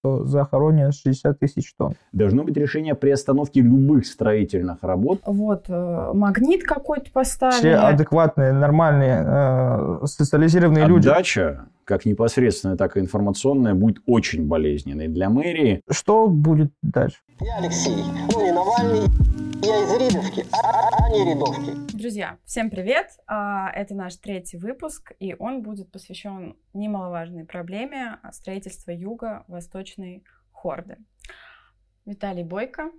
что захоронено 60 тысяч тонн. Должно быть решение при остановке любых строительных работ. Вот, э, магнит какой-то поставили. Все адекватные, нормальные, э, социализированные люди. Отдача, как непосредственная, так и информационная, будет очень болезненной для мэрии. Что будет дальше? Я Алексей, ну не Навальный, я из Ридовки, а, а, не Рядовки. Друзья, всем привет! А, Это наш третий выпуск, и он будет посвящен немаловажной проблеме строительства юго-восточной хорды. Виталий Бойко,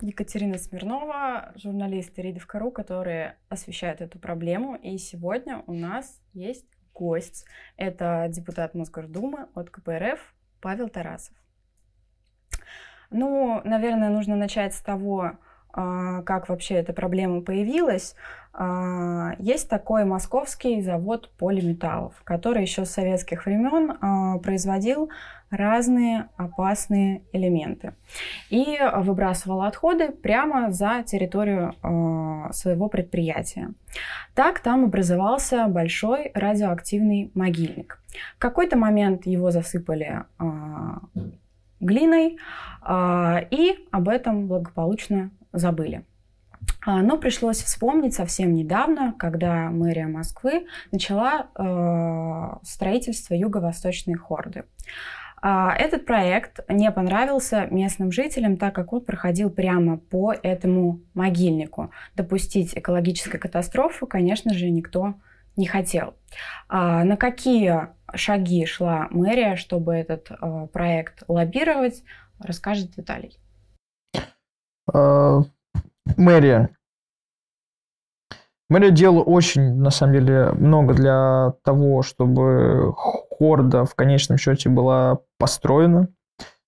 Екатерина Смирнова, журналисты Ридовка.ру, которые освещают эту проблему. И сегодня у нас есть гость. Это депутат Мосгордумы от КПРФ Павел Тарасов. Ну, наверное, нужно начать с того, как вообще эта проблема появилась. А, есть такой московский завод полиметаллов, который еще с советских времен а, производил разные опасные элементы и выбрасывал отходы прямо за территорию своего предприятия. Так там образовался большой радиоактивный могильник. В какой-то момент его засыпали глиной, и об этом благополучно забыли. А, но пришлось вспомнить совсем недавно, когда мэрия Москвы начала э, строительство юго-восточной хорды. А, этот проект не понравился местным жителям, так как он проходил прямо по этому могильнику. Допустить экологическую катастрофу, конечно же, никто не хотел. А, на какие шаги шла мэрия, чтобы этот э, проект лоббировать, расскажет Виталий. Э, мэрия. Мэрия делала очень, на самом деле, много для того, чтобы Хорда в конечном счете была построена.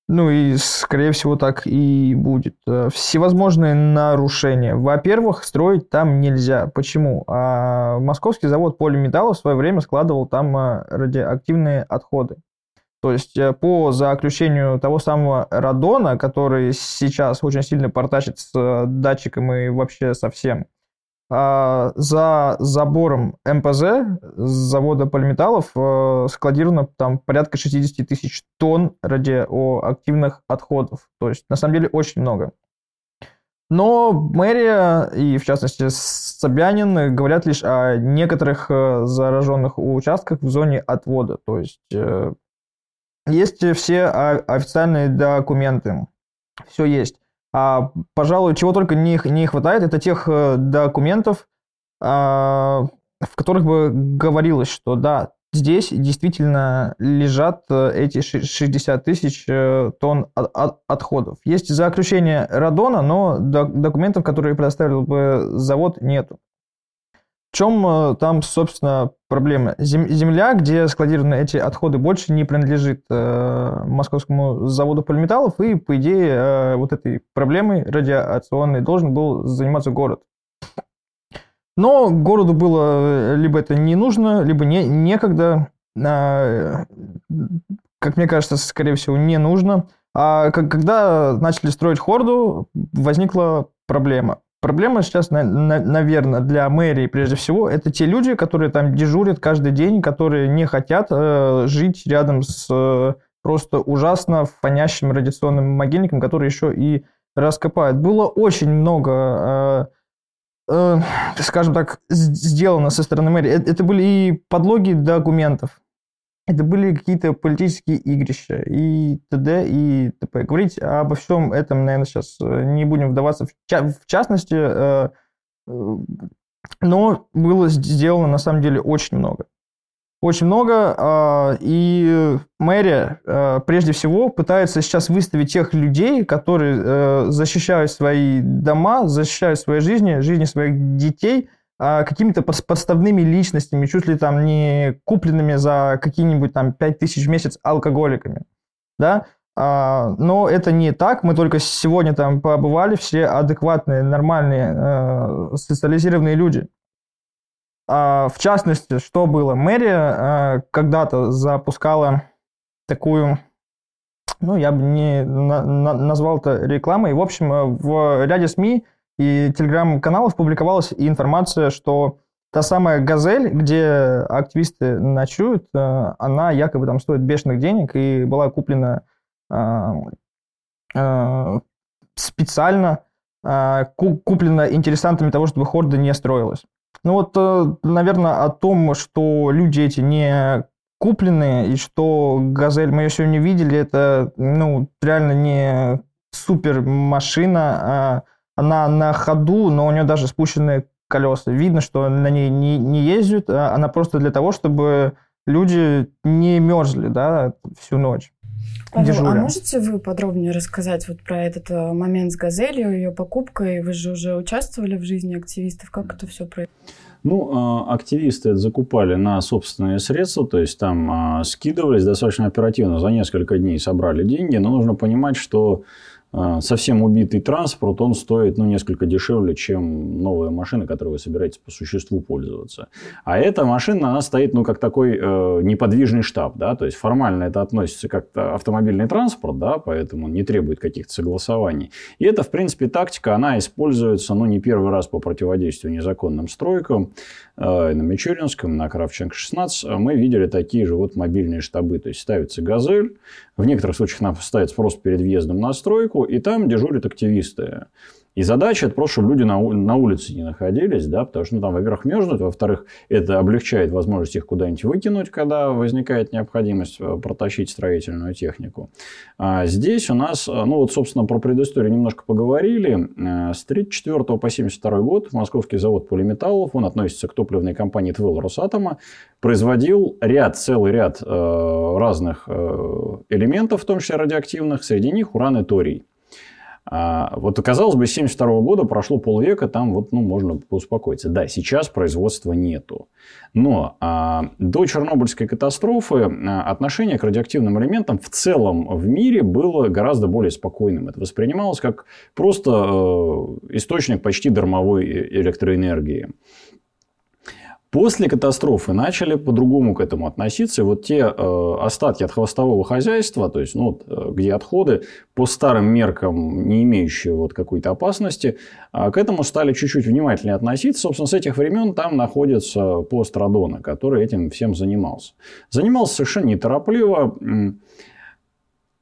Ну и, скорее всего, так и будет. Э, всевозможные нарушения. Во-первых, строить там нельзя. Почему? А московский завод полиметалла в свое время складывал там э, радиоактивные отходы. То есть э, по заключению того самого радона, который сейчас очень сильно портачит с э, датчиком и вообще со всем, а, за забором МПЗ с завода полиметаллов э, складировано там порядка 60 тысяч тонн радиоактивных отходов. То есть на самом деле очень много. Но мэрия и, в частности, Собянин говорят лишь о некоторых зараженных участках в зоне отвода. То есть есть все официальные документы. Все есть. А, пожалуй, чего только не, не хватает, это тех э, документов, а, в которых бы говорилось, что да, здесь действительно лежат э, эти 60 тысяч э, тонн отходов. Есть заключение Радона, но документов, которые предоставил бы завод, нету. В чем э, там, собственно, проблема? Земля, где складированы эти отходы, больше не принадлежит э, московскому заводу полиметаллов, и, по идее, э, вот этой проблемой радиационной должен был заниматься город. Но городу было либо это не нужно, либо не, некогда, а, как мне кажется, скорее всего, не нужно. А когда начали строить хорду, возникла проблема. Проблема сейчас, наверное, для мэрии прежде всего, это те люди, которые там дежурят каждый день, которые не хотят э, жить рядом с э, просто ужасно фонящим радиационным могильником, который еще и раскопают. Было очень много, э, скажем так, сделано со стороны мэрии. Это, это были и подлоги документов, это были какие-то политические игрища и т.д. и т.п. Говорить обо всем этом, наверное, сейчас э, не будем вдаваться в, ча- в частности, э, э, но было сделано на самом деле очень много. Очень много, э, и мэрия э, прежде всего пытается сейчас выставить тех людей, которые защищают свои дома, защищают свои жизни, жизни своих детей – а, какими-то подставными личностями, чуть ли там не купленными за какие-нибудь там 5 тысяч в месяц алкоголиками, да, а, но это не так, мы только сегодня там побывали, все адекватные, нормальные, э, социализированные люди. А, в частности, что было? Мэрия э, когда-то запускала такую, ну, я бы не назвал это рекламой, в общем, э, в ряде СМИ и телеграм-каналов публиковалась информация, что та самая «Газель», где активисты ночуют, э, она якобы там стоит бешеных денег и была куплена а, а, специально куплена интересантами того, чтобы Хорда не строилась. Ну вот, э, наверное, о том, что люди эти не купленные, и что «Газель» мы ее сегодня видели, это, ну, реально не супер машина, а она на ходу, но у нее даже спущенные колеса. Видно, что на ней не, не ездят, а она просто для того, чтобы люди не мерзли, да, всю ночь. Павел, а можете вы подробнее рассказать вот про этот э, момент с «Газелью», ее покупкой? Вы же уже участвовали в жизни активистов. Как это все происходит? Ну, а, активисты это закупали на собственные средства, то есть там а, скидывались достаточно оперативно, за несколько дней собрали деньги, но нужно понимать, что совсем убитый транспорт, он стоит ну, несколько дешевле, чем новая машина, которой вы собираетесь по существу пользоваться. А эта машина, она стоит ну, как такой э, неподвижный штаб. Да? То есть, формально это относится как автомобильный транспорт, да? поэтому не требует каких-то согласований. И это, в принципе, тактика, она используется ну, не первый раз по противодействию незаконным стройкам. Э, на Мичуринском, на Кравченко-16 мы видели такие же вот мобильные штабы. То есть, ставится «Газель», в некоторых случаях нам ставится просто перед въездом на стройку, и там дежурят активисты. И задача это просто, чтобы люди на, на улице не находились, да, потому что, ну, там, во-первых, мерзнут, во-вторых, это облегчает возможность их куда-нибудь выкинуть, когда возникает необходимость э, протащить строительную технику. А здесь у нас, э, ну, вот, собственно, про предысторию немножко поговорили. Э, с 1934 по 1972 год московский завод полиметаллов, он относится к топливной компании ТВЛ Росатома, производил ряд, целый ряд э, разных э, элементов, в том числе радиоактивных, среди них уран и торий. А, вот, казалось бы, с 1972 года прошло полвека, там вот, ну, можно успокоиться. Да, сейчас производства нету. Но а, до Чернобыльской катастрофы а, отношение к радиоактивным элементам в целом в мире было гораздо более спокойным. Это воспринималось как просто э, источник почти дармовой э, электроэнергии. После катастрофы начали по-другому к этому относиться. Вот те э, остатки от хвостового хозяйства, то есть, ну, вот, э, где отходы по старым меркам, не имеющие вот какой-то опасности, э, к этому стали чуть-чуть внимательнее относиться. Собственно, с этих времен там находится пост Радона, который этим всем занимался. Занимался совершенно неторопливо.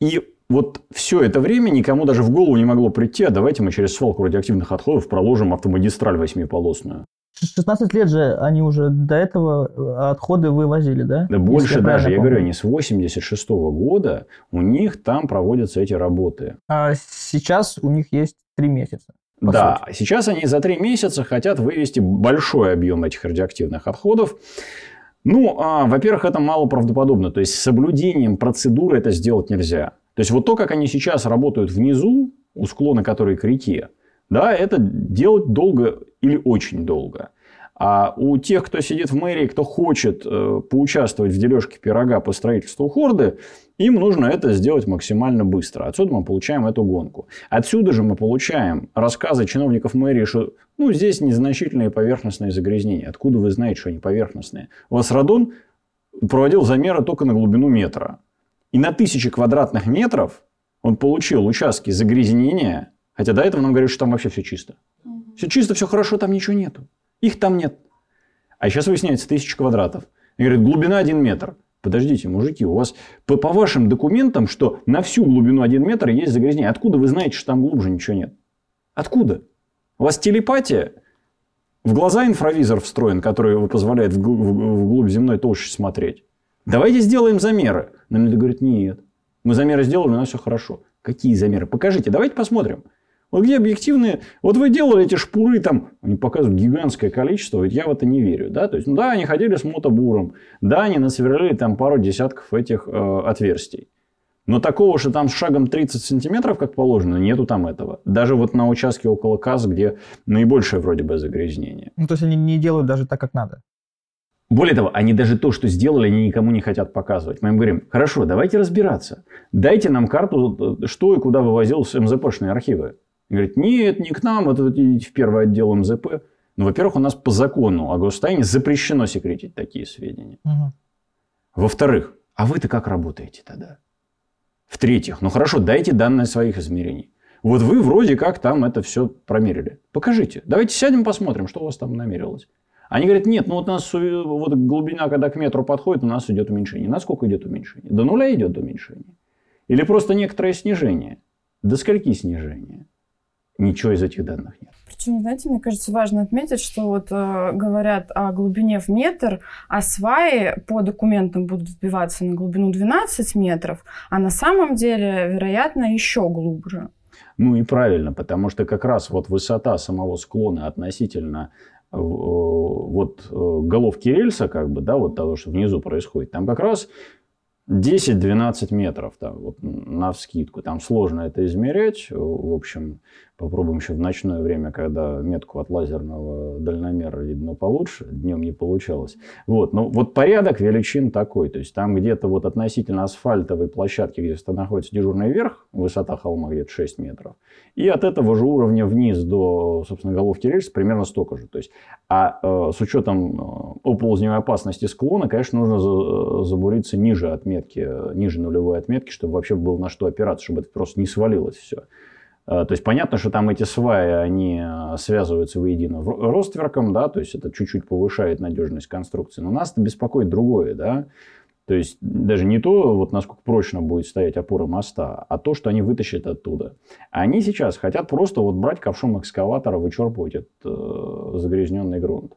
И вот все это время никому даже в голову не могло прийти, а давайте мы через свалку радиоактивных отходов проложим автомагистраль восьмиполосную. 16 лет же они уже до этого э, отходы вывозили, да? Да больше я даже, я говорю, они с 86 -го года у них там проводятся эти работы. А сейчас у них есть три месяца. Да, сути. сейчас они за три месяца хотят вывести большой объем этих радиоактивных отходов. Ну, а, во-первых, это мало правдоподобно. То есть, с соблюдением процедуры это сделать нельзя. То есть, вот то, как они сейчас работают внизу, у склона который к реке, да, это делать долго или очень долго. А у тех, кто сидит в мэрии, кто хочет э, поучаствовать в дележке пирога по строительству хорды, им нужно это сделать максимально быстро. Отсюда мы получаем эту гонку. Отсюда же мы получаем рассказы чиновников мэрии, что ну, здесь незначительные поверхностные загрязнения. Откуда вы знаете, что они поверхностные? У вас радон проводил замеры только на глубину метра. И на тысячи квадратных метров он получил участки загрязнения Хотя до этого нам говорят, что там вообще все чисто. Все чисто, все хорошо, там ничего нету. Их там нет. А сейчас выясняется тысяча квадратов. И говорят, глубина один метр. Подождите, мужики, у вас по, по вашим документам, что на всю глубину один метр есть загрязнение. Откуда вы знаете, что там глубже ничего нет? Откуда? У вас телепатия? В глаза инфравизор встроен, который позволяет вглубь земной толщи смотреть. Давайте сделаем замеры. Нам люди говорят, нет. Мы замеры сделали, у нас все хорошо. Какие замеры? Покажите, давайте посмотрим. Вот где объективные... Вот вы делали эти шпуры, там, они показывают гигантское количество, ведь я в это не верю. Да? То есть, ну, да, они ходили с мотобуром, да, они насверлили там пару десятков этих э, отверстий. Но такого, что там с шагом 30 сантиметров, как положено, нету там этого. Даже вот на участке около КАЗ, где наибольшее вроде бы загрязнение. Ну, то есть, они не делают даже так, как надо. Более того, они даже то, что сделали, они никому не хотят показывать. Мы им говорим, хорошо, давайте разбираться. Дайте нам карту, э, что и куда вывозилось МЗПшные архивы. Говорит, нет, не к нам, это вот идите в первый отдел МЗП. Ну, во-первых, у нас по закону о госустоянии запрещено секретить такие сведения. Угу. Во-вторых, а вы-то как работаете тогда? В-третьих, ну хорошо, дайте данные своих измерений. Вот вы вроде как там это все промерили. Покажите. Давайте сядем посмотрим, что у вас там намерилось. Они говорят, нет, ну вот у нас вот глубина, когда к метру подходит, у нас идет уменьшение. Насколько идет уменьшение? До нуля идет уменьшение. Или просто некоторое снижение? До скольки снижения? Ничего из этих данных нет. Причем, знаете, мне кажется, важно отметить, что вот э, говорят о глубине в метр, а сваи по документам будут вбиваться на глубину 12 метров, а на самом деле, вероятно, еще глубже. Ну и правильно, потому что как раз вот высота самого склона относительно э, вот э, головки рельса, как бы, да, вот того, что внизу происходит, там как раз 10-12 метров, да, вот на вскидку. Там сложно это измерять. В общем, попробуем еще в ночное время, когда метку от лазерного дальномера видно получше. Днем не получалось. Вот, но вот порядок величин такой. То есть там где-то вот относительно асфальтовой площадки, где находится дежурный верх, высота холма где-то 6 метров. И от этого же уровня вниз до, собственно, головки рельса примерно столько же. То есть, а э, с учетом э, оползневой опасности склона, конечно, нужно за, э, забуриться ниже отметки, ниже нулевой отметки, чтобы вообще было на что опираться, чтобы это просто не свалилось все. Э, то есть понятно, что там эти сваи, они э, связываются воедино ростверком, да, то есть это чуть-чуть повышает надежность конструкции. Но нас беспокоит другое, да. То есть даже не то, вот насколько прочно будет стоять опора моста, а то, что они вытащат оттуда. Они сейчас хотят просто вот брать ковшом экскаватора, вычерпывать этот э, загрязненный грунт.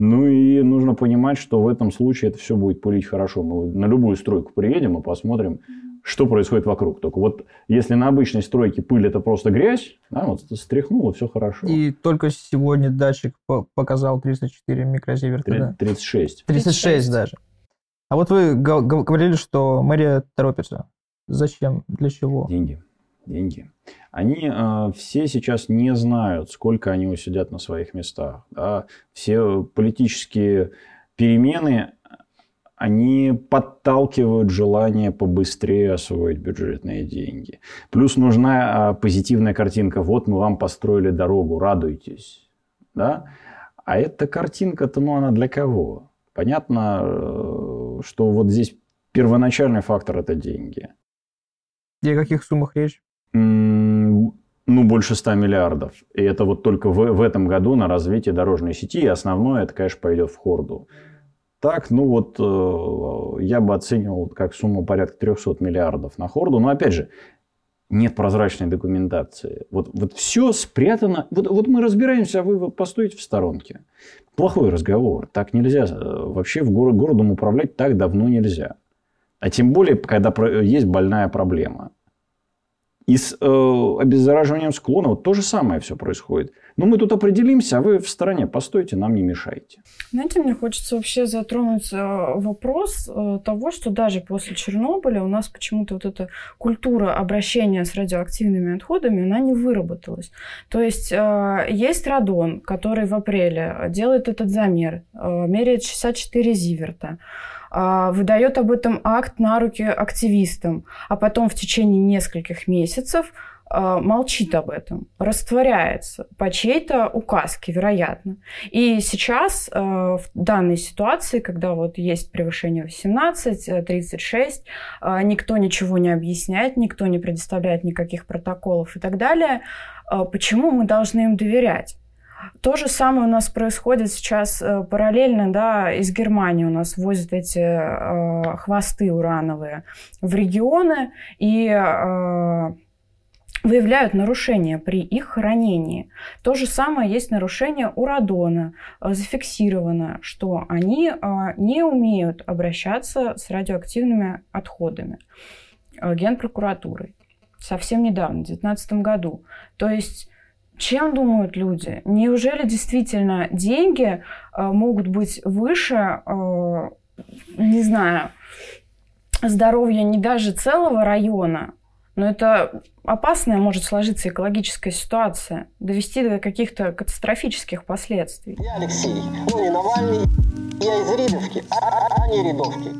Ну и нужно понимать, что в этом случае это все будет пылить хорошо. Мы на любую стройку приедем и посмотрим, что происходит вокруг. Только вот если на обычной стройке пыль это просто грязь, да, вот стряхнуло, все хорошо. И только сегодня датчик показал 34 микрозиверта. 3, да? 36. 36. 36 даже. А вот вы говорили, что мэрия торопится. Зачем? Для чего? Деньги. Деньги. Они э, все сейчас не знают, сколько они усидят на своих местах. Да? Все политические перемены, они подталкивают желание побыстрее освоить бюджетные деньги. Плюс нужна э, позитивная картинка. Вот мы вам построили дорогу, радуйтесь. Да? А эта картинка-то, ну, она для кого? Понятно, э, что вот здесь первоначальный фактор – это деньги. И о каких суммах речь? Ну, больше 100 миллиардов. И это вот только в, в этом году на развитие дорожной сети. И основное, это, конечно, пойдет в Хорду. Так, ну вот э, я бы оценивал как сумму порядка 300 миллиардов на Хорду. Но опять же, нет прозрачной документации. Вот, вот все спрятано. Вот, вот мы разбираемся, а вы постоите в сторонке. Плохой разговор. Так нельзя. Вообще в город, городом управлять так давно нельзя. А тем более, когда есть больная проблема. И с э, обеззараживанием склона вот то же самое все происходит. Но мы тут определимся, а вы в стороне постойте, нам не мешайте. Знаете, мне хочется вообще затронуть э, вопрос э, того, что даже после Чернобыля у нас почему-то вот эта культура обращения с радиоактивными отходами, она не выработалась. То есть э, есть радон, который в апреле делает этот замер, меряет 64 зиверта. Выдает об этом акт на руки активистам, а потом в течение нескольких месяцев молчит об этом, растворяется по чьей-то указке, вероятно. И сейчас а, в данной ситуации, когда вот есть превышение 18, 36, никто ничего не объясняет, никто не предоставляет никаких протоколов и так далее, почему мы должны им доверять? То же самое у нас происходит сейчас э, параллельно, да, из Германии у нас возят эти э, хвосты урановые в регионы и э, выявляют нарушения при их хранении. То же самое есть нарушение у радона. Э, зафиксировано, что они э, не умеют обращаться с радиоактивными отходами Генпрокуратурой. Совсем недавно, в 2019 году. То есть чем думают люди? Неужели действительно деньги э, могут быть выше, э, не знаю, здоровья не даже целого района, но это опасная может сложиться экологическая ситуация, довести до каких-то катастрофических последствий. Я Алексей, ну не Навальный, я из Ридовки, а, а не Рядовки.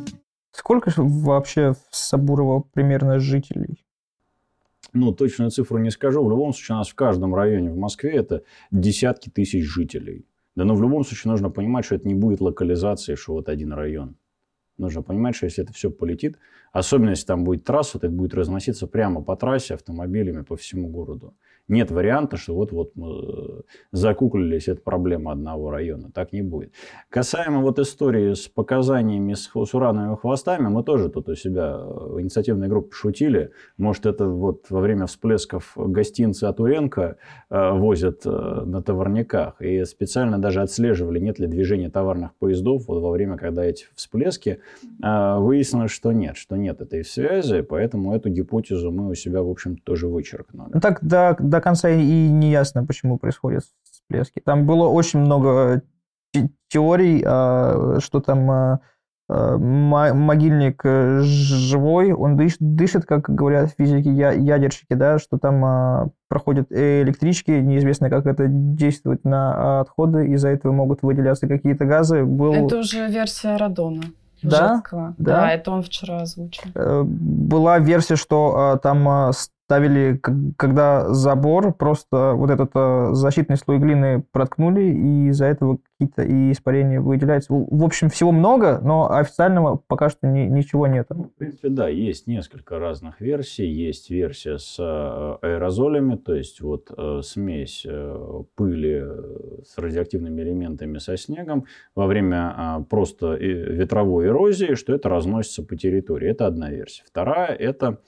Сколько вообще в Сабурово примерно жителей? ну, точную цифру не скажу. В любом случае, у нас в каждом районе в Москве это десятки тысяч жителей. Да, но в любом случае нужно понимать, что это не будет локализации, что вот один район. Нужно понимать, что если это все полетит, Особенно, если там будет трасса, это будет разноситься прямо по трассе автомобилями по всему городу. Нет варианта, что вот-вот мы э, закуклились, это проблема одного района. Так не будет. Касаемо вот истории с показаниями с, с урановыми хвостами, мы тоже тут у себя в инициативной группе шутили. Может, это вот во время всплесков гостинцы от Уренко э, возят э, на товарниках. И специально даже отслеживали, нет ли движения товарных поездов вот во время, когда эти всплески. Э, выяснилось, что нет, что нет этой связи. Поэтому эту гипотезу мы у себя, в общем тоже вычеркнули. Ну, так, да, до конца и не ясно, почему происходят всплески. Там было очень много теорий, а, что там а, а, могильник э, живой, он дышит, дышит, как говорят физики, ядерщики, да, что там проходят электрички, неизвестно, как это действует на отходы, из-за этого могут выделяться какие-то газы. Был... Это уже версия Радона. Да, да, да, это он вчера озвучил. Э, была версия, что там ставили, когда забор, просто вот этот э, защитный слой глины проткнули, и из-за этого какие-то и испарения выделяются. В общем, всего много, но официального пока что ни, ничего нет. В принципе, да, есть несколько разных версий. Есть версия с э, аэрозолями, то есть вот э, смесь пыли с радиоактивными элементами со снегом во время просто ветровой эрозии, что это разносится по территории. Это одна версия. Вторая – это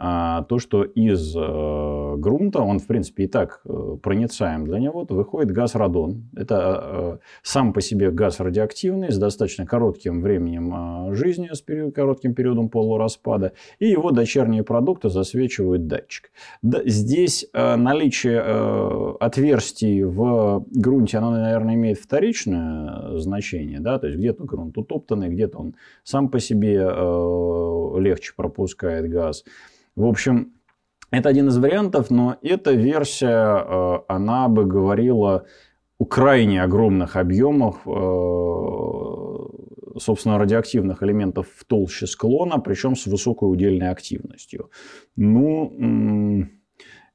а то, что из э, грунта, он, в принципе, и так э, проницаем для него, то выходит газ радон. Это э, сам по себе газ радиоактивный, с достаточно коротким временем жизни, с период, коротким периодом полураспада, и его дочерние продукты засвечивают датчик. Да, здесь наличие отверстий в грунте, оно, наверное, имеет вторичное значение, да, то есть где-то грунт утоптанный, где-то он сам по себе легче пропускает газ. В общем, это один из вариантов, но эта версия, э, она бы говорила о крайне огромных объемах, э, собственно, радиоактивных элементов в толще склона, причем с высокой удельной активностью. Ну,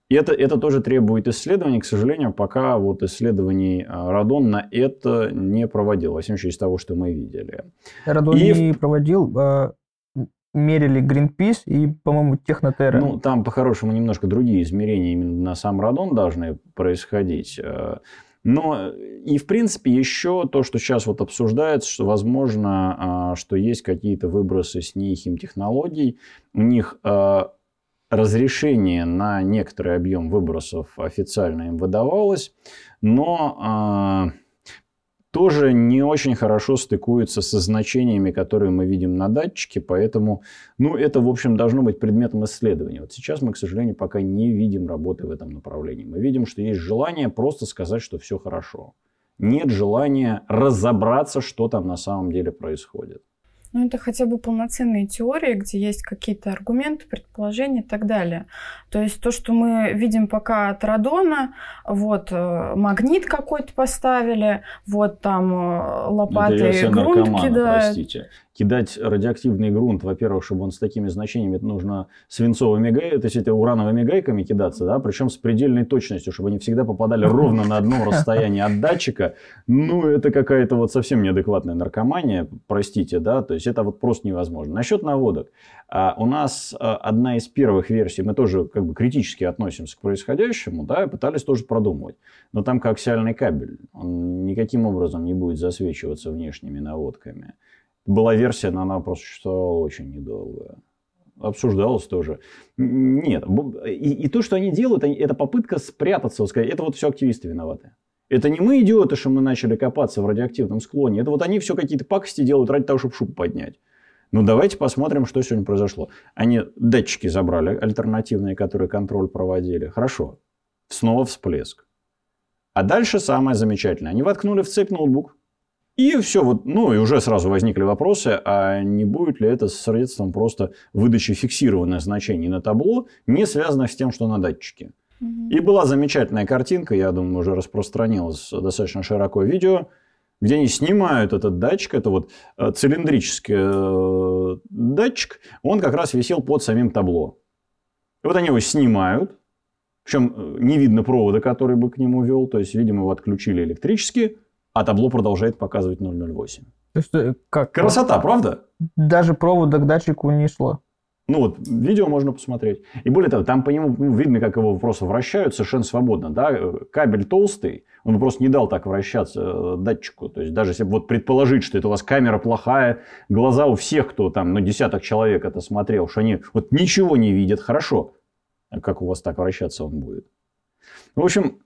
это, это тоже требует исследований. К сожалению, пока вот исследований э, радон на это не проводил, во всяком случае, из того, что мы видели. Радон И... не проводил, мерили Greenpeace и, по-моему, Технотерра. Ну, там, по-хорошему, немножко другие измерения именно на сам радон должны происходить. Э, но и, в принципе, еще то, что сейчас вот обсуждается, что, возможно, а, что есть какие-то выбросы с НИИ технологий. У них э, разрешение на некоторый объем выбросов официально им выдавалось, но тоже не очень хорошо стыкуются со значениями, которые мы видим на датчике, поэтому, ну, это, в общем, должно быть предметом исследования. Вот сейчас мы, к сожалению, пока не видим работы в этом направлении. Мы видим, что есть желание просто сказать, что все хорошо. Нет желания разобраться, что там на самом деле происходит. Ну, это хотя бы полноценные теории, где есть какие-то аргументы, предположения и так далее. То есть то, что мы видим пока от радона, вот э, магнит какой-то поставили, вот там э, лопаты грунт кидают. Простите кидать радиоактивный грунт, во-первых, чтобы он с такими значениями, это нужно свинцовыми гайками, то есть это урановыми гайками кидаться, да, причем с предельной точностью, чтобы они всегда попадали ровно на одном расстоянии от датчика. Ну, это какая-то вот совсем неадекватная наркомания, простите, да, то есть это вот просто невозможно. Насчет наводок. А у нас а, одна из первых версий, мы тоже как бы критически относимся к происходящему, да, и пытались тоже продумывать. Но там коаксиальный кабель, он никаким образом не будет засвечиваться внешними наводками. Была версия, но она просто существовала очень недолго. Обсуждалось тоже. Нет. И, и то, что они делают, это попытка спрятаться. Сказать, это вот все активисты виноваты. Это не мы идиоты, что мы начали копаться в радиоактивном склоне. Это вот они все какие-то пакости делают ради того, чтобы шубу поднять. Ну, давайте посмотрим, что сегодня произошло. Они датчики забрали, альтернативные, которые контроль проводили. Хорошо. Снова всплеск. А дальше самое замечательное. Они воткнули в цепь ноутбук. И все, вот, ну и уже сразу возникли вопросы, а не будет ли это средством просто выдачи фиксированных значений на табло, не связанных с тем, что на датчике. И была замечательная картинка, я думаю, уже распространилась достаточно широко видео, где они снимают этот датчик, это вот э, цилиндрический э, датчик, он как раз висел под самим табло. И вот они его снимают, причем э, не видно провода, который бы к нему вел, то есть, видимо, его отключили электрически, а табло продолжает показывать 008. То есть, э, как? Красота, правда? Даже провода к датчику не шло. Ну вот, видео можно посмотреть. И более того, там по нему ну, видно, как его просто вращают совершенно свободно. Да? Кабель толстый, он просто не дал так вращаться э, датчику. То есть, даже если вот предположить, что это у вас камера плохая, глаза у всех, кто там, ну, десяток человек это смотрел, что они вот ничего не видят, хорошо. А как у вас так вращаться он будет? В общем,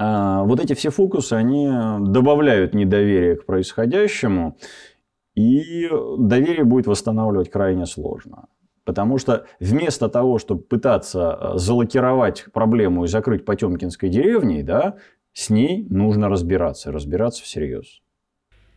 вот эти все фокусы, они добавляют недоверие к происходящему, и доверие будет восстанавливать крайне сложно. Потому что вместо того, чтобы пытаться э, залокировать проблему и закрыть Потемкинской деревней, да, с ней нужно разбираться, разбираться всерьез.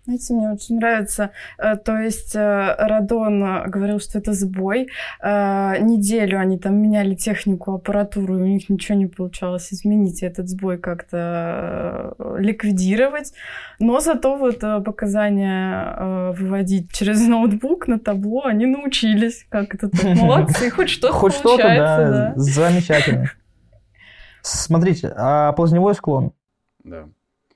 Знаете, мне очень нравится, э, то есть э, Радон говорил, что это сбой. Э, неделю они там меняли технику, аппаратуру, и у них ничего не получалось изменить, и этот сбой как-то ликвидировать. Но зато вот показания выводить через ноутбук на табло они научились. Как это так? Молодцы, хоть что-то Хоть что-то, да. Замечательно. Смотрите, а поздневой склон? Да.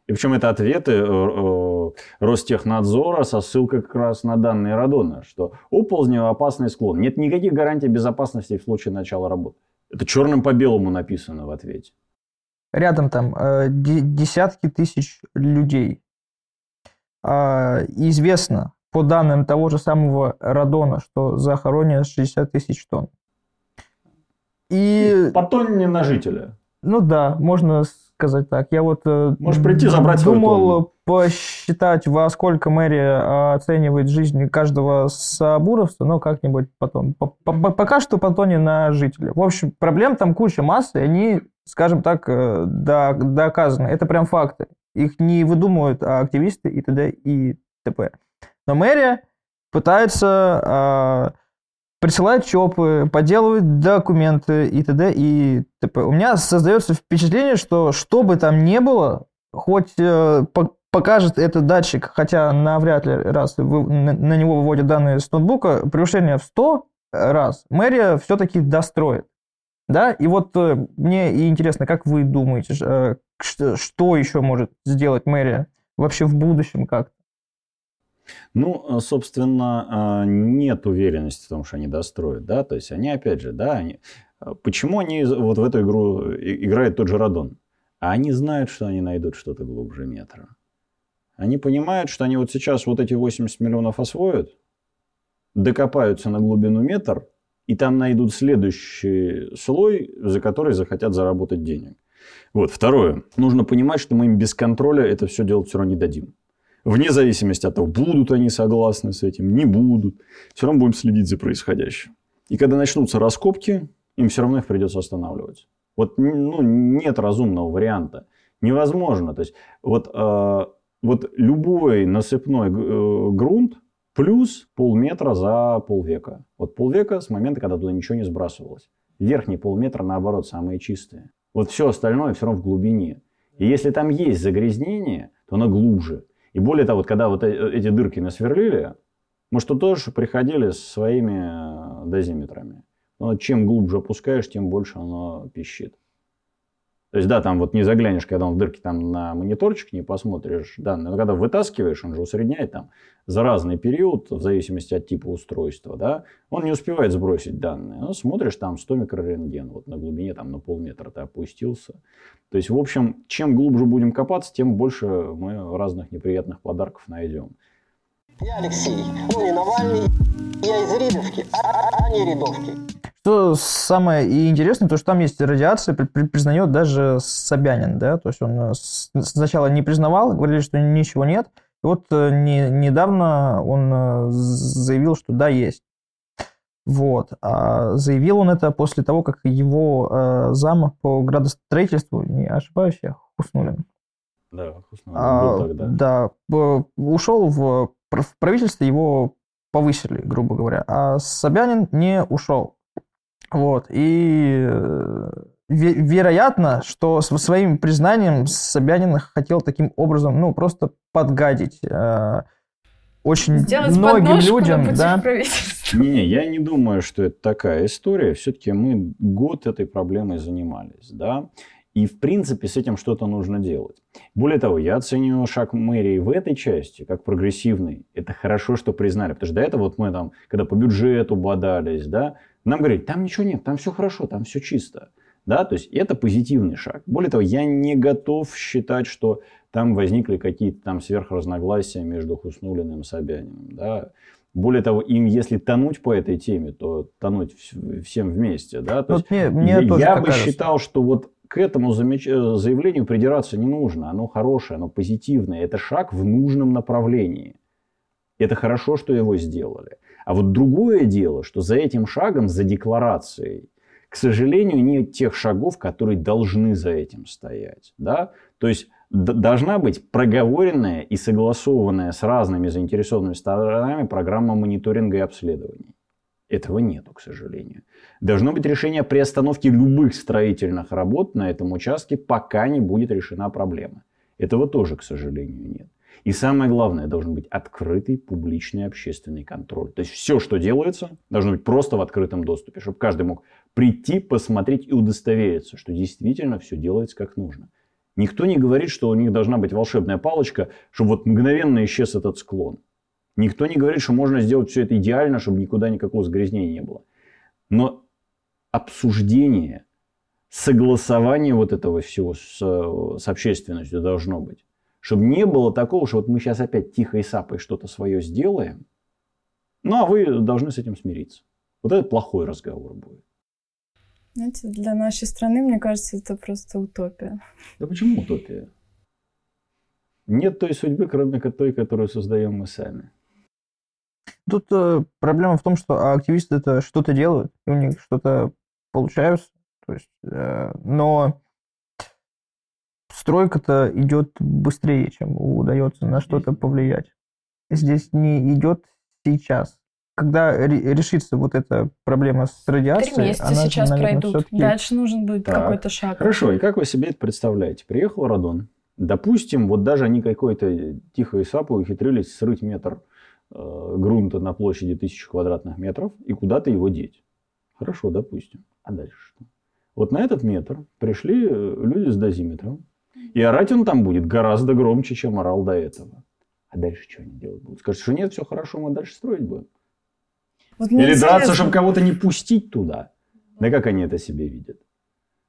И причем это ответы э, э, Ростехнадзора со ссылкой как раз на данные Радона, что оползневый опасный склон. Нет никаких гарантий безопасности в случае начала работы. Это черным по белому написано в ответе. Рядом там э, десятки тысяч людей. Э, известно по данным того же самого Радона, что захоронено 60 тысяч тонн. И... По тонне на жителя. Ну да, можно сказать так. Я вот э, Можешь прийти, забрать думал посчитать, во сколько мэрия оценивает жизнь каждого сабуровца, но как-нибудь потом. Пока что по тоне на жителя. В общем, проблем там куча массы, они, скажем так, э, доказаны. Это прям факты. Их не выдумывают активисты и т.д. и т.п. Но мэрия пытается присылает ЧОПы, подделывает документы и т.д. и т.п. У меня создается впечатление, что что бы там ни было, хоть э, покажет этот датчик, хотя навряд ли раз вы, на, на него выводят данные с ноутбука, превышение в 100 раз мэрия все-таки достроит. Да, и вот э, мне интересно, как вы думаете, э, что еще может сделать мэрия вообще в будущем как-то? Ну, э, собственно, а, нет уверенности в том, что они достроят, да, то есть они, опять же, да, они... Э, почему они вот в эту игру играют тот же Радон? А они знают, что они найдут что-то глубже метра. Они понимают, что они вот сейчас вот эти 80 миллионов освоят, докопаются на глубину метр, и там найдут следующий слой, за который захотят заработать денег. Вот, второе. Нужно понимать, что мы им без контроля это все делать все равно не дадим. Вне зависимости от того, будут они согласны с этим, не будут. Все равно будем следить за происходящим. И когда начнутся раскопки, им все равно их придется останавливать. Вот ну, нет разумного варианта. Невозможно. То есть, вот, э, вот любой насыпной э, грунт плюс полметра за полвека. Вот полвека с момента, когда туда ничего не сбрасывалось. Верхние полметра, наоборот, самые чистые. Вот все остальное все равно в глубине. И если там есть загрязнение, то оно глубже. И более того, вот когда вот э, эти дырки насверлили, мы что тоже приходили с своими э, дозиметрами. Но чем глубже опускаешь, тем больше оно пищит. То есть, да, там вот не заглянешь, когда он в дырке там на мониторчик не посмотришь данные. Но когда вытаскиваешь, он же усредняет там за разный период, в зависимости от типа устройства, да, он не успевает сбросить данные. Ну, смотришь, там 100 микрорентген, вот на глубине там на полметра ты опустился. То есть, в общем, чем глубже будем копаться, тем больше мы разных неприятных подарков найдем. Я Алексей, ну не Навальный, я из Рябовки, а, а не Рядовки. Что самое интересное, то что там есть радиация, признает даже Собянин, да, то есть он э, сначала не признавал, говорили, что ничего нет, и вот э, не, недавно он э, заявил, что да, есть. Вот. А заявил он это после того, как его э, зам по градостроительству, не ошибаюсь я, Хуснулин. Да, Хуснулин а, был тогда. Да, ушел в, в правительство, его повысили, грубо говоря. А Собянин не ушел. Вот. И э, вероятно, что своим признанием Собянин хотел таким образом, ну, просто подгадить э, очень Сделать многим людям. да. Не, я не думаю, что это такая история. Все-таки мы год этой проблемой занимались, да. И, в принципе, с этим что-то нужно делать. Более того, я оцениваю шаг мэрии в этой части как прогрессивный. Это хорошо, что признали. Потому что до этого вот мы там, когда по бюджету бодались, да, нам говорили, там ничего нет, там все хорошо, там все чисто. Да, то есть это позитивный шаг. Более того, я не готов считать, что там возникли какие-то там сверхразногласия между Хуснулиным и Собяниным. Да. Более того, им если тонуть по этой теме, то тонуть всем вместе. Да? То вот есть, мне, мне я бы кажется. считал, что вот к этому. Э, заявлению придираться не нужно. Оно хорошее, оно позитивное. Это шаг в нужном направлении. Это хорошо, что его сделали. А вот другое дело, что за этим шагом, за декларацией, к сожалению, нет тех шагов, которые должны за этим стоять. Да? То есть должна быть проговоренная и согласованная с разными заинтересованными сторонами программа мониторинга и обследований. Этого нету, к сожалению. Должно быть решение при остановке любых строительных работ на этом участке, пока не будет решена проблема. Этого тоже, к сожалению, нет. И самое главное, должен быть открытый публичный общественный контроль. То есть все, что делается, должно быть просто в открытом доступе, чтобы каждый мог прийти, посмотреть и удостовериться, что действительно все делается как нужно. Никто не говорит, что у них должна быть волшебная палочка, чтобы вот мгновенно исчез этот склон. Никто не говорит, что можно сделать все это идеально, чтобы никуда никакого загрязнения не было. Но обсуждение, согласование вот этого всего с, с общественностью должно быть. Чтобы не было такого, что вот мы сейчас опять тихо и сапой что-то свое сделаем, ну а вы должны с этим смириться. Вот это плохой разговор будет. Знаете, для нашей страны, мне кажется, это просто утопия. Да почему утопия? Нет той судьбы, кроме той, которую создаем мы сами. Тут э, проблема в том, что активисты это что-то делают, и у них что-то получается. То есть, э, но стройка-то идет быстрее, чем удается на что-то повлиять. Здесь не идет сейчас. Когда решится вот эта проблема с радиацией, Три месяца она сейчас наверное, пройдут. Дальше нужен будет какой-то шаг. Хорошо, и как вы себе это представляете? Приехал Радон. Допустим, вот даже они какой-то тихо и сапо ухитрились срыть метр грунта на площади тысячи квадратных метров и куда-то его деть. Хорошо, допустим. А дальше что? Вот на этот метр пришли э, люди с дозиметром, и орать он там будет гораздо громче, чем орал до этого. А дальше что они делать будут? Скажут, что нет, все хорошо, мы дальше строить будем. Вот Или интересно. драться, чтобы кого-то не пустить туда. Да как они это себе видят?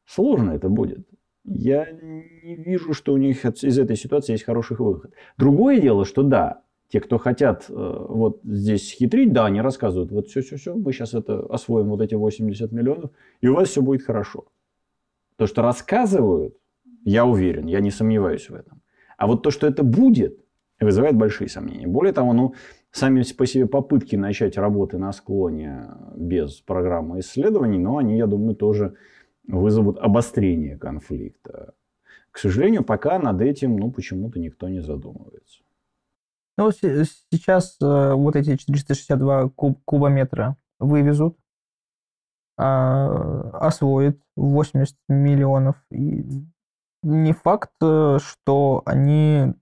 Сложно это будет. Я не вижу, что у них из этой ситуации есть хороший выход. Другое дело, что да, те, кто хотят э, вот здесь хитрить, да, они рассказывают, вот все-все-все, мы сейчас это освоим вот эти 80 миллионов, и у вас все будет хорошо. То, что рассказывают, я уверен, я не сомневаюсь в этом. А вот то, что это будет, вызывает большие сомнения. Более того, ну, сами по себе попытки начать работы на склоне без программы исследований, но они, я думаю, тоже вызовут обострение конфликта. К сожалению, пока над этим, ну, почему-то никто не задумывается. Ну, сейчас э, вот эти 462 куб, кубометра вывезут, а, освоят 80 миллионов. И не факт, э, что они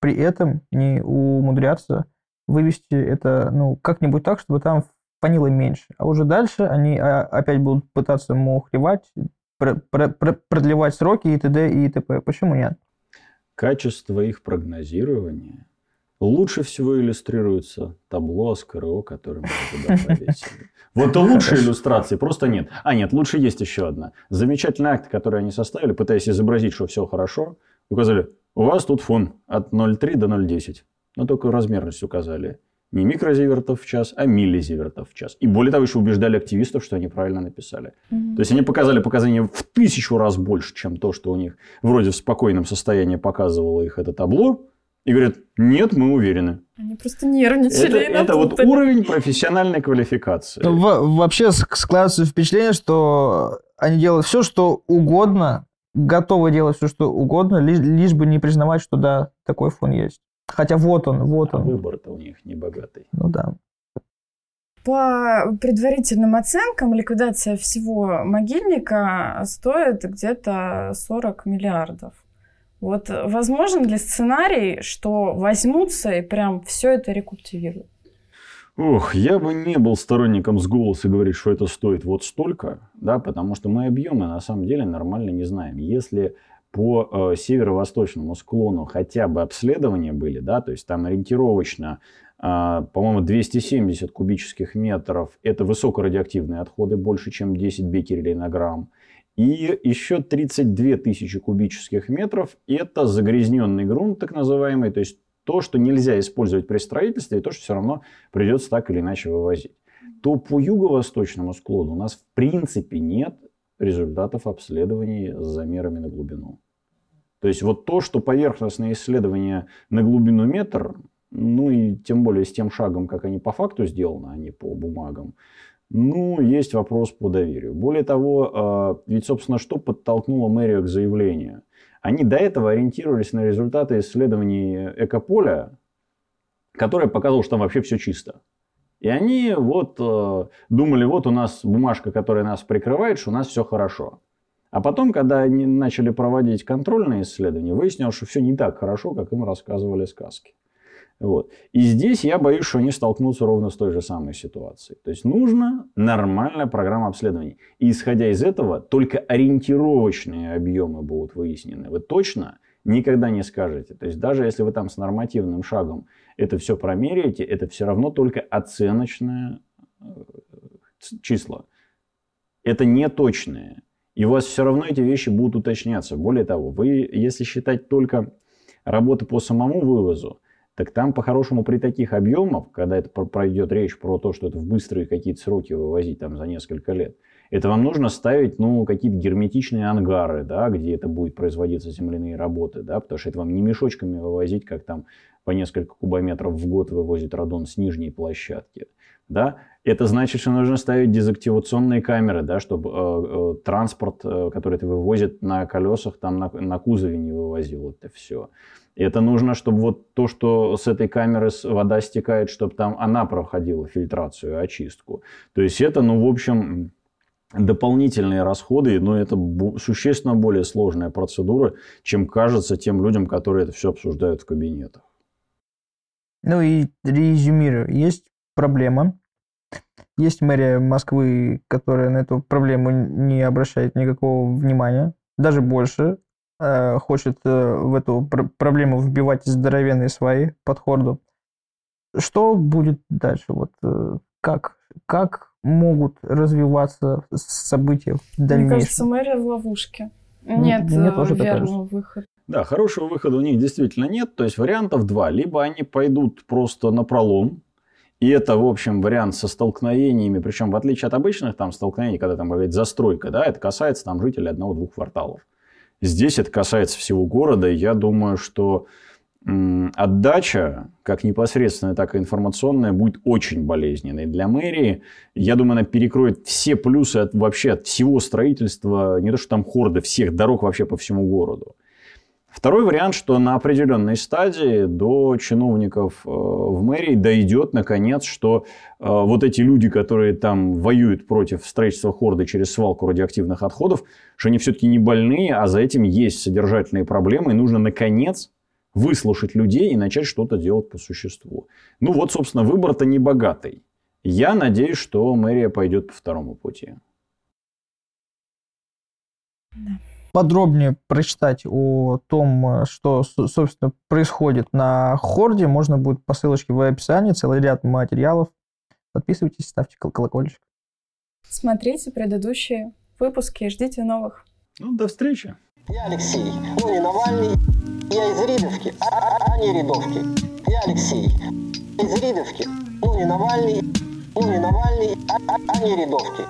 при этом не умудрятся вывести это ну, как-нибудь так, чтобы там фанило меньше. А уже дальше они а, опять будут пытаться мухлевать, продлевать сроки и т.д. и т.п. Почему нет? Качество их прогнозирования лучше всего иллюстрируется табло с КРО, которое мы туда повесили. Вот лучшей иллюстрации просто нет. А нет, лучше есть еще одна. Замечательный акт, который они составили, пытаясь изобразить, что все хорошо, указали, у вас тут фон от 0,3 до 0,10. Но только размерность указали. Не микрозивертов в час, а миллизивертов в час. И более того, еще убеждали активистов, что они правильно написали. Mm-hmm. То есть они показали показания в тысячу раз больше, чем то, что у них вроде в спокойном состоянии показывало их это табло. И говорят, нет, мы уверены. Они просто нервничали. Это, это вот уровень профессиональной квалификации. Во- вообще складывается впечатление, что они делают все, что угодно, готовы делать все, что угодно, лишь, лишь бы не признавать, что да, такой фон есть. Хотя вот он, вот а он. Выбор-то у них не богатый. Ну да. По предварительным оценкам, ликвидация всего могильника стоит где-то 40 миллиардов. Вот возможен ли сценарий, что возьмутся и прям все это рекультивируют? Ох, я бы не был сторонником с голоса говорить, что это стоит вот столько, да, потому что мы объемы на самом деле нормально не знаем. Если по э, северо-восточному склону хотя бы обследования были, да, то есть там ориентировочно, э, по-моему, 270 кубических метров – это высокорадиоактивные отходы, больше, чем 10 беккерелей на грамм. И еще 32 тысячи кубических метров – это загрязненный грунт, так называемый, то есть то, что нельзя использовать при строительстве, и то, что все равно придется так или иначе вывозить. То по юго-восточному склону у нас в принципе нет результатов обследований с замерами на глубину. То есть вот то, что поверхностные исследования на глубину метр, ну и тем более с тем шагом, как они по факту сделаны, а не по бумагам, ну, есть вопрос по доверию. Более того, а, ведь, собственно, что подтолкнуло мэрию к заявлению? Они до этого ориентировались на результаты исследований Экополя, которое показывало, что там вообще все чисто. И они вот а, думали, вот у нас бумажка, которая нас прикрывает, что у нас все хорошо. А потом, когда они начали проводить контрольные исследования, выяснилось, что все не так хорошо, как им рассказывали сказки. Вот. И здесь я боюсь, что они столкнутся ровно с той же самой ситуацией. То есть нужна нормальная программа обследований. И исходя из этого, только ориентировочные объемы будут выяснены. Вы точно никогда не скажете. То есть даже если вы там с нормативным шагом это все промеряете, это все равно только оценочное э, числа. Это не точное. И у вас все равно эти вещи будут уточняться. Более того, вы, если считать только работы по самому вывозу, так там по-хорошему при таких объемах, когда это пройдет речь про то, что это в быстрые какие-то сроки вывозить там за несколько лет, это вам нужно ставить, ну, какие-то герметичные ангары, да, где это будет производиться земляные работы, да, потому что это вам не мешочками вывозить, как там по несколько кубометров в год вывозит радон с нижней площадки, да, это значит, что нужно ставить дезактивационные камеры, да, чтобы э, э, транспорт, э, который ты вывозит на колесах, там на, на кузове не вывозил это все. Это нужно, чтобы вот то, что с этой камеры вода стекает, чтобы там она проходила фильтрацию, очистку. То есть это, ну, в общем, дополнительные расходы, но это существенно более сложная процедура, чем кажется тем людям, которые это все обсуждают в кабинетах. Ну и резюмирую, есть проблема, есть мэрия Москвы, которая на эту проблему не обращает никакого внимания, даже больше, хочет э, в эту пр- проблему вбивать здоровенные свои подходы. Что будет дальше? Вот э, как, как могут развиваться события в дальнейшем? Мне кажется, мэрия в ловушке. Нет Мне тоже верного выхода. Да, хорошего выхода у них действительно нет. То есть вариантов два. Либо они пойдут просто на пролом, и это, в общем, вариант со столкновениями, причем в отличие от обычных там столкновений, когда там бывает застройка, да, это касается там жителей одного-двух кварталов. Здесь это касается всего города, я думаю, что отдача, как непосредственная, так и информационная, будет очень болезненной для мэрии. Я думаю, она перекроет все плюсы от, вообще от всего строительства, не то что там хорды, всех дорог вообще по всему городу. Второй вариант, что на определенной стадии до чиновников э, в мэрии дойдет наконец, что э, вот эти люди, которые там воюют против строительства хорды через свалку радиоактивных отходов, что они все-таки не больные, а за этим есть содержательные проблемы, и нужно наконец выслушать людей и начать что-то делать по существу. Ну вот, собственно, выбор-то не богатый. Я надеюсь, что мэрия пойдет по второму пути. Да подробнее прочитать о том, что, собственно, происходит на Хорде, можно будет по ссылочке в описании, целый ряд материалов. Подписывайтесь, ставьте колокольчик. Смотрите предыдущие выпуски, ждите новых. Ну, до встречи. Я Алексей, ну не Навальный. Я из Рябовки, а, а, а не Рядовки. Я Алексей, из Рябовки, ну не Навальный, ну не Навальный, а, а, а не Рядовки.